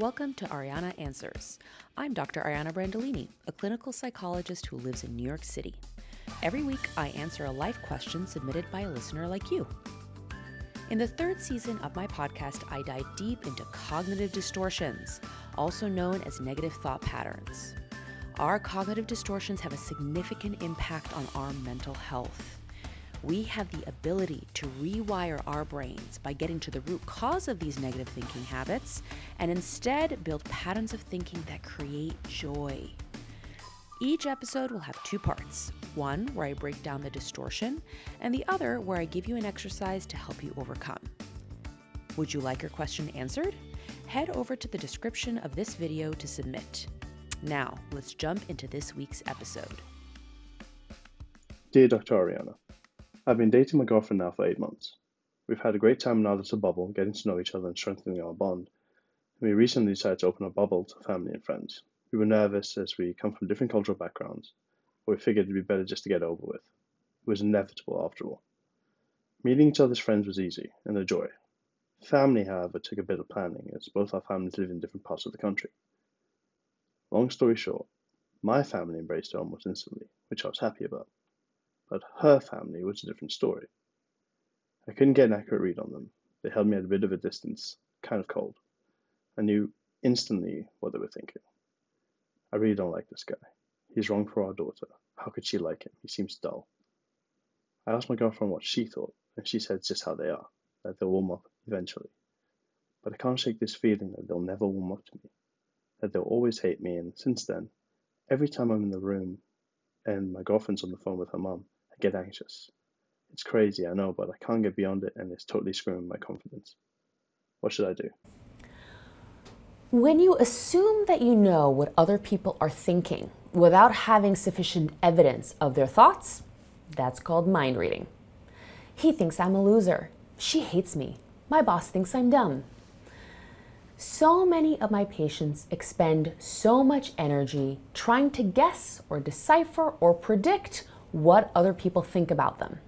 Welcome to Ariana Answers. I'm Dr. Ariana Brandolini, a clinical psychologist who lives in New York City. Every week, I answer a life question submitted by a listener like you. In the third season of my podcast, I dive deep into cognitive distortions, also known as negative thought patterns. Our cognitive distortions have a significant impact on our mental health we have the ability to rewire our brains by getting to the root cause of these negative thinking habits and instead build patterns of thinking that create joy. Each episode will have two parts one where I break down the distortion, and the other where I give you an exercise to help you overcome. Would you like your question answered? Head over to the description of this video to submit. Now, let's jump into this week's episode. Dear Dr. Ariana, I've been dating my girlfriend now for eight months. We've had a great time now that's a bubble, getting to know each other and strengthening our bond. We recently decided to open a bubble to family and friends. We were nervous as we come from different cultural backgrounds, but we figured it'd be better just to get over with. It was inevitable after all. Meeting each other's friends was easy and a joy. Family, however, took a bit of planning as both our families live in different parts of the country. Long story short, my family embraced her almost instantly, which I was happy about but her family was a different story. I couldn't get an accurate read on them. They held me at a bit of a distance, kind of cold. I knew instantly what they were thinking. I really don't like this guy. He's wrong for our daughter. How could she like him? He seems dull. I asked my girlfriend what she thought, and she said it's just how they are, that they'll warm up eventually. But I can't shake this feeling that they'll never warm up to me, that they'll always hate me, and since then, every time I'm in the room and my girlfriend's on the phone with her mom, I get anxious. It's crazy, I know, but I can't get beyond it and it's totally screwing my confidence. What should I do? When you assume that you know what other people are thinking without having sufficient evidence of their thoughts, that's called mind reading. He thinks I'm a loser. She hates me. My boss thinks I'm dumb. So many of my patients expend so much energy trying to guess or decipher or predict what other people think about them.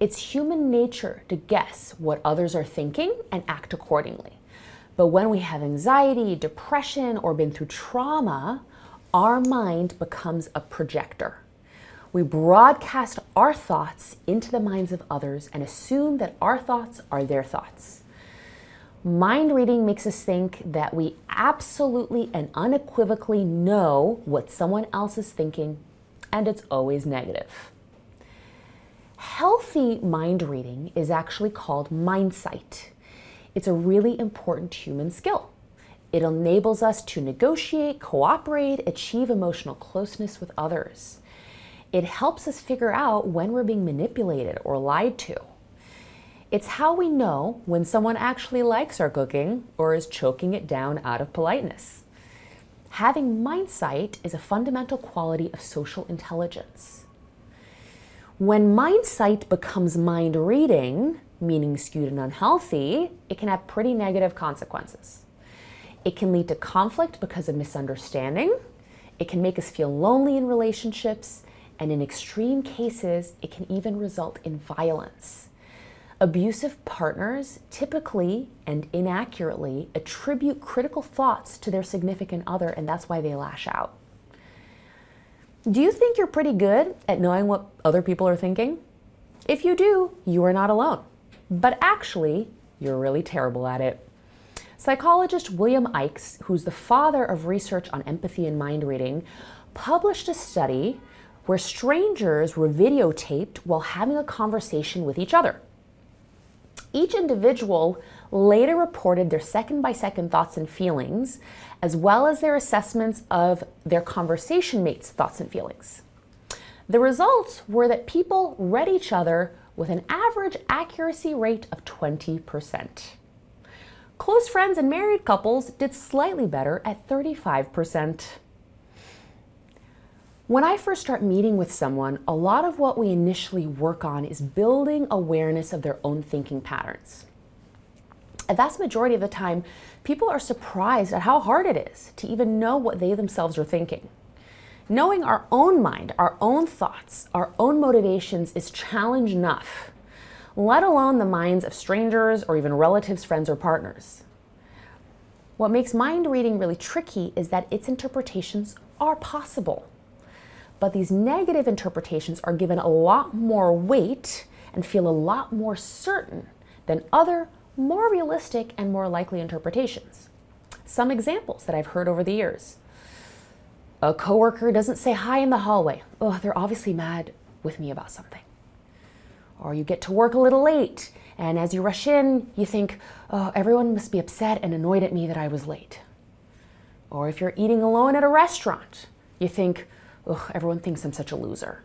It's human nature to guess what others are thinking and act accordingly. But when we have anxiety, depression, or been through trauma, our mind becomes a projector. We broadcast our thoughts into the minds of others and assume that our thoughts are their thoughts. Mind reading makes us think that we absolutely and unequivocally know what someone else is thinking and it's always negative. Healthy mind reading is actually called mindsight. It's a really important human skill. It enables us to negotiate, cooperate, achieve emotional closeness with others. It helps us figure out when we're being manipulated or lied to. It's how we know when someone actually likes our cooking or is choking it down out of politeness. Having mindsight is a fundamental quality of social intelligence. When mindsight becomes mind reading, meaning skewed and unhealthy, it can have pretty negative consequences. It can lead to conflict because of misunderstanding. It can make us feel lonely in relationships. And in extreme cases, it can even result in violence. Abusive partners typically and inaccurately attribute critical thoughts to their significant other, and that's why they lash out. Do you think you're pretty good at knowing what other people are thinking? If you do, you are not alone. But actually, you're really terrible at it. Psychologist William Ickes, who's the father of research on empathy and mind reading, published a study where strangers were videotaped while having a conversation with each other. Each individual later reported their second by second thoughts and feelings, as well as their assessments of their conversation mates' thoughts and feelings. The results were that people read each other with an average accuracy rate of 20%. Close friends and married couples did slightly better at 35%. When I first start meeting with someone, a lot of what we initially work on is building awareness of their own thinking patterns. A vast majority of the time, people are surprised at how hard it is to even know what they themselves are thinking. Knowing our own mind, our own thoughts, our own motivations is challenge enough, let alone the minds of strangers or even relatives, friends, or partners. What makes mind reading really tricky is that its interpretations are possible. But these negative interpretations are given a lot more weight and feel a lot more certain than other, more realistic and more likely interpretations. Some examples that I've heard over the years. A coworker doesn't say hi in the hallway. Oh, they're obviously mad with me about something. Or you get to work a little late, and as you rush in, you think, oh, everyone must be upset and annoyed at me that I was late. Or if you're eating alone at a restaurant, you think, oh, everyone thinks I'm such a loser.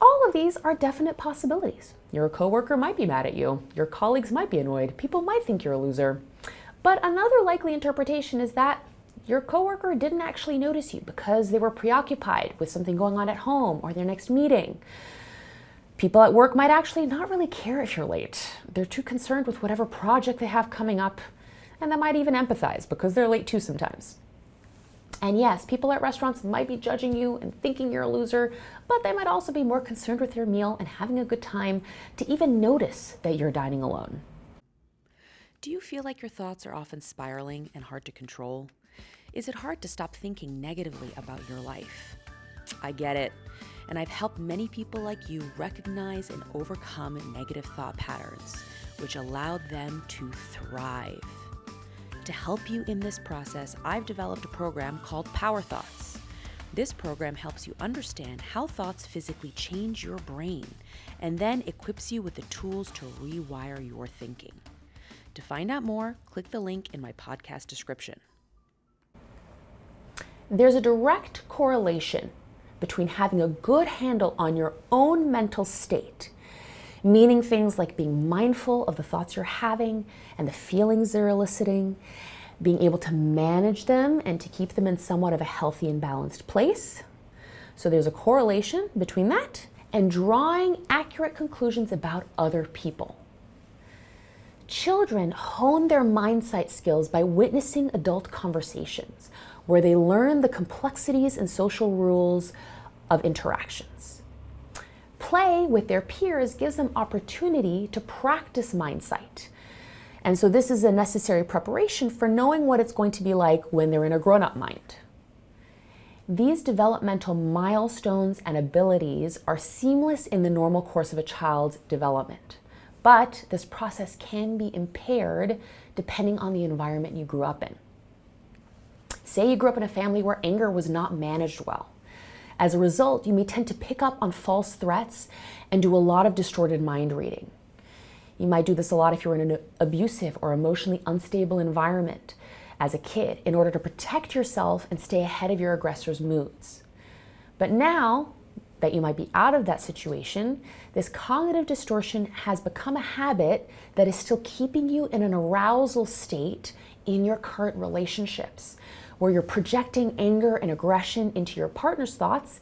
All of these are definite possibilities. Your coworker might be mad at you. Your colleagues might be annoyed. People might think you're a loser. But another likely interpretation is that your coworker didn't actually notice you because they were preoccupied with something going on at home or their next meeting. People at work might actually not really care if you're late. They're too concerned with whatever project they have coming up, and they might even empathize because they're late too sometimes. And yes, people at restaurants might be judging you and thinking you're a loser, but they might also be more concerned with your meal and having a good time to even notice that you're dining alone. Do you feel like your thoughts are often spiraling and hard to control? Is it hard to stop thinking negatively about your life? I get it, and I've helped many people like you recognize and overcome negative thought patterns, which allowed them to thrive. To help you in this process, I've developed a program called Power Thoughts. This program helps you understand how thoughts physically change your brain and then equips you with the tools to rewire your thinking. To find out more, click the link in my podcast description. There's a direct correlation between having a good handle on your own mental state, meaning things like being mindful of the thoughts you're having and the feelings they're eliciting, being able to manage them and to keep them in somewhat of a healthy and balanced place. So there's a correlation between that and drawing accurate conclusions about other people. Children hone their mindsight skills by witnessing adult conversations where they learn the complexities and social rules of interactions. Play with their peers gives them opportunity to practice mindsight. And so this is a necessary preparation for knowing what it's going to be like when they're in a grown-up mind. These developmental milestones and abilities are seamless in the normal course of a child's development. But this process can be impaired depending on the environment you grew up in. Say you grew up in a family where anger was not managed well. As a result, you may tend to pick up on false threats and do a lot of distorted mind reading. You might do this a lot if you're in an abusive or emotionally unstable environment as a kid in order to protect yourself and stay ahead of your aggressor's moods. But now that you might be out of that situation, this cognitive distortion has become a habit that is still keeping you in an arousal state in your current relationships where you're projecting anger and aggression into your partner's thoughts,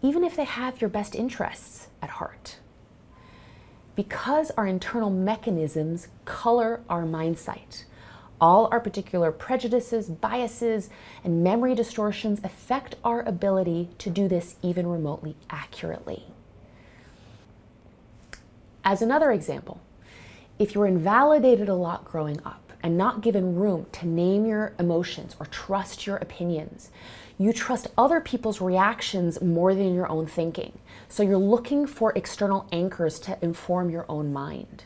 even if they have your best interests at heart. Because our internal mechanisms color our mindsight, all our particular prejudices, biases, and memory distortions affect our ability to do this even remotely accurately. As another example, if you were invalidated a lot growing up, and not given room to name your emotions or trust your opinions. You trust other people's reactions more than your own thinking. So you're looking for external anchors to inform your own mind.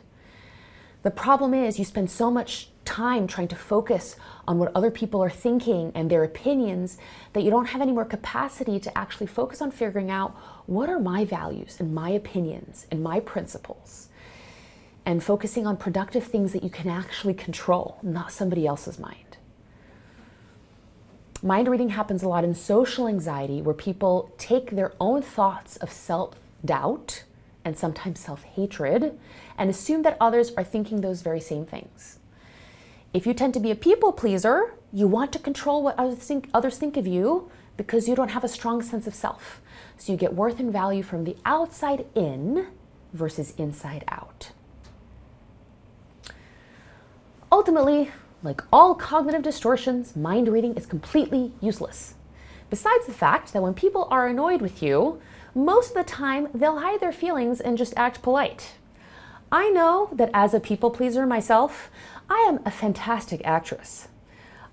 The problem is you spend so much time trying to focus on what other people are thinking and their opinions that you don't have any more capacity to actually focus on figuring out what are my values and my opinions and my principles and focusing on productive things that you can actually control, not somebody else's mind. Mind reading happens a lot in social anxiety where people take their own thoughts of self doubt and sometimes self hatred and assume that others are thinking those very same things. If you tend to be a people pleaser, you want to control what others think, others think of you because you don't have a strong sense of self. So you get worth and value from the outside in versus inside out. Ultimately, like all cognitive distortions, mind reading is completely useless. Besides the fact that when people are annoyed with you, most of the time they'll hide their feelings and just act polite. I know that as a people pleaser myself, I am a fantastic actress.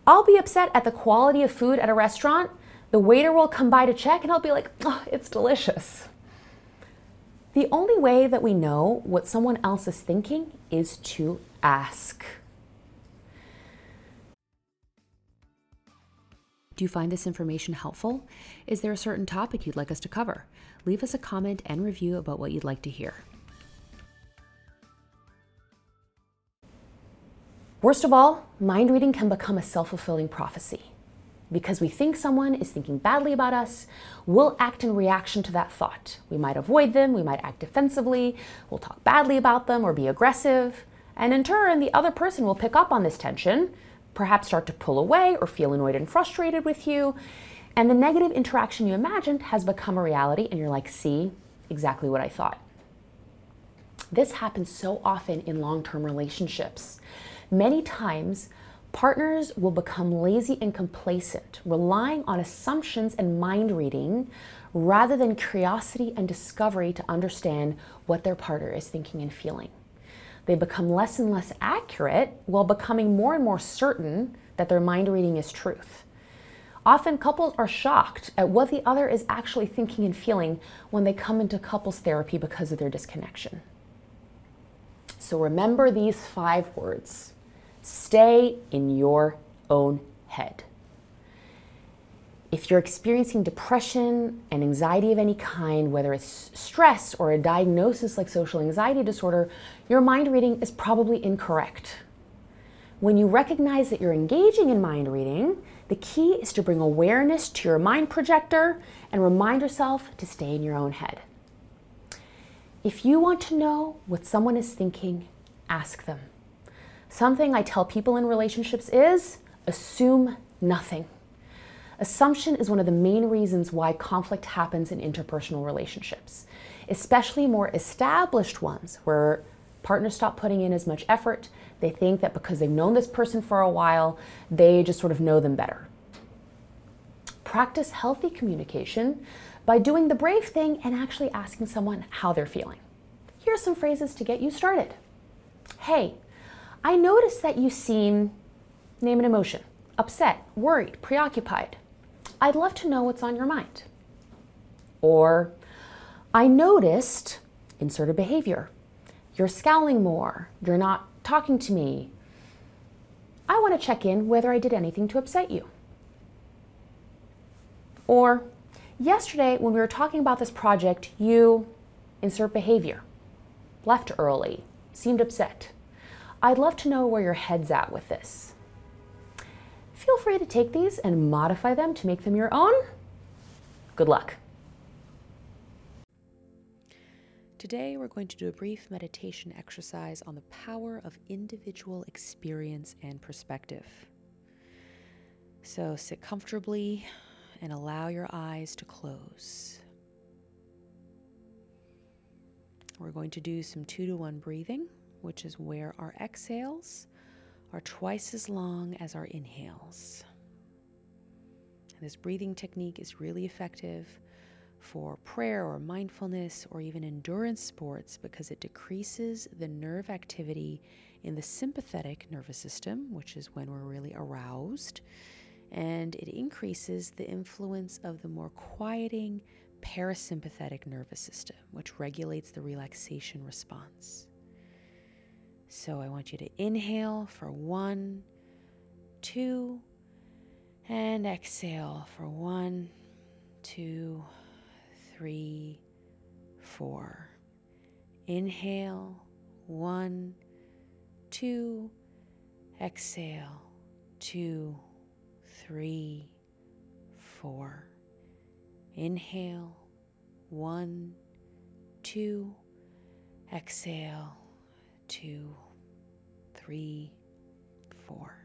I'll be upset at the quality of food at a restaurant. The waiter will come by to check and I'll be like, oh, it's delicious. The only way that we know what someone else is thinking is to ask. Do you find this information helpful? Is there a certain topic you'd like us to cover? Leave us a comment and review about what you'd like to hear. Worst of all, mind reading can become a self fulfilling prophecy. Because we think someone is thinking badly about us, we'll act in reaction to that thought. We might avoid them, we might act defensively, we'll talk badly about them or be aggressive. And in turn, the other person will pick up on this tension, perhaps start to pull away or feel annoyed and frustrated with you. And the negative interaction you imagined has become a reality, and you're like, see, exactly what I thought. This happens so often in long term relationships. Many times, partners will become lazy and complacent, relying on assumptions and mind reading rather than curiosity and discovery to understand what their partner is thinking and feeling. They become less and less accurate while becoming more and more certain that their mind reading is truth. Often, couples are shocked at what the other is actually thinking and feeling when they come into couples therapy because of their disconnection. So, remember these five words Stay in your own head. If you're experiencing depression and anxiety of any kind, whether it's stress or a diagnosis like social anxiety disorder, your mind reading is probably incorrect. When you recognize that you're engaging in mind reading, the key is to bring awareness to your mind projector and remind yourself to stay in your own head. If you want to know what someone is thinking, ask them. Something I tell people in relationships is assume nothing. Assumption is one of the main reasons why conflict happens in interpersonal relationships, especially more established ones where partners stop putting in as much effort. They think that because they've known this person for a while, they just sort of know them better. Practice healthy communication by doing the brave thing and actually asking someone how they're feeling. Here are some phrases to get you started. Hey, I notice that you seem, name an emotion, upset, worried, preoccupied. I'd love to know what's on your mind. Or, I noticed, insert a behavior. You're scowling more. You're not talking to me. I want to check in whether I did anything to upset you. Or, yesterday when we were talking about this project, you insert behavior. Left early, seemed upset. I'd love to know where your head's at with this. Feel free to take these and modify them to make them your own. Good luck. Today, we're going to do a brief meditation exercise on the power of individual experience and perspective. So, sit comfortably and allow your eyes to close. We're going to do some two to one breathing which is where our exhales are twice as long as our inhales. And this breathing technique is really effective for prayer or mindfulness or even endurance sports because it decreases the nerve activity in the sympathetic nervous system, which is when we're really aroused, and it increases the influence of the more quieting parasympathetic nervous system, which regulates the relaxation response. So I want you to inhale for one, two, and exhale for one, two, three, four. Inhale, one, two, exhale, two, three, four. Inhale, one, two, exhale, two, three, four.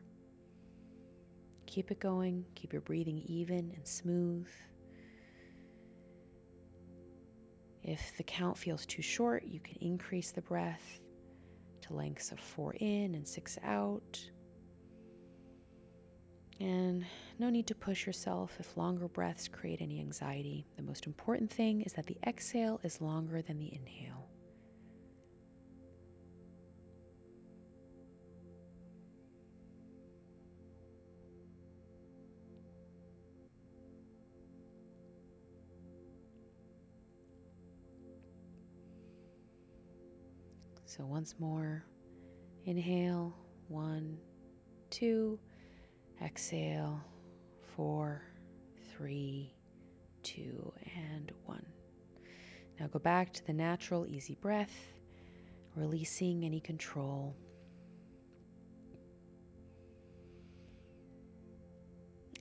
Keep it going, keep your breathing even and smooth. If the count feels too short, you can increase the breath to lengths of four in and six out. And no need to push yourself if longer breaths create any anxiety. The most important thing is that the exhale is longer than the inhale. So once more, inhale, one, two, exhale, four, three, two, and one. Now go back to the natural, easy breath, releasing any control.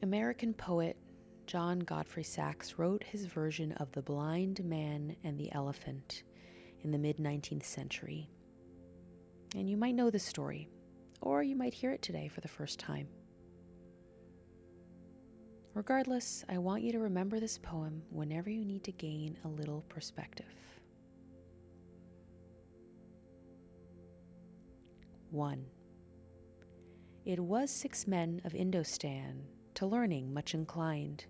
American poet John Godfrey Saxe wrote his version of The Blind Man and the Elephant in the mid 19th century. And you might know the story, or you might hear it today for the first time. Regardless, I want you to remember this poem whenever you need to gain a little perspective. 1. It was six men of Indostan, to learning much inclined,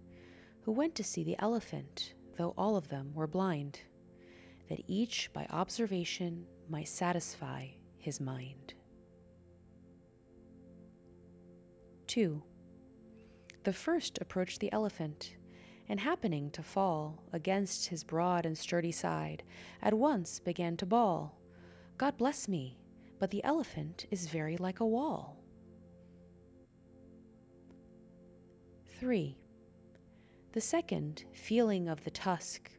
who went to see the elephant, though all of them were blind, that each by observation might satisfy his mind. 2. The first approached the elephant, and happening to fall against his broad and sturdy side, at once began to bawl, God bless me, but the elephant is very like a wall. 3. The second, feeling of the tusk,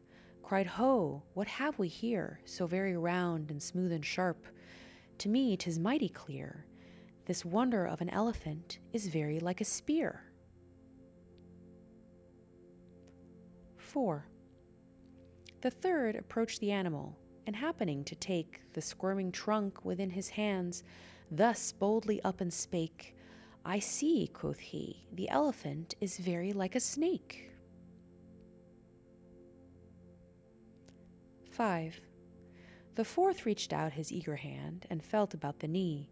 cried, Ho, what have we here, so very round and smooth and sharp? To me, 'tis mighty clear. This wonder of an elephant is very like a spear. 4. The third approached the animal, and happening to take the squirming trunk within his hands, thus boldly up and spake, I see, quoth he, the elephant is very like a snake. 5. The fourth reached out his eager hand and felt about the knee.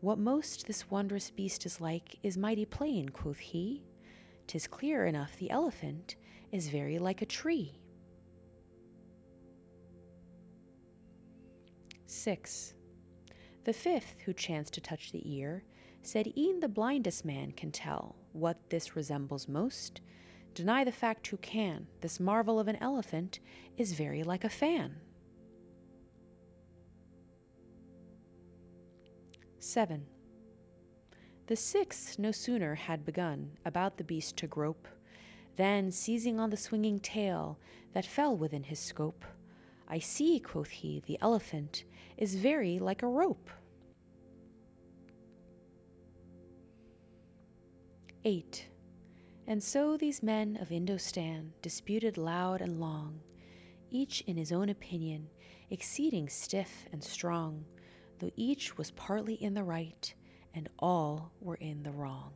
What most this wondrous beast is like is mighty plain, quoth he. Tis clear enough the elephant is very like a tree. 6. The fifth, who chanced to touch the ear, said, E'en the blindest man can tell what this resembles most. Deny the fact who can, this marvel of an elephant is very like a fan. 7. The sixth no sooner had begun about the beast to grope than seizing on the swinging tail that fell within his scope, I see, quoth he, the elephant is very like a rope. 8. And so these men of Indostan disputed loud and long, each in his own opinion, exceeding stiff and strong, though each was partly in the right and all were in the wrong.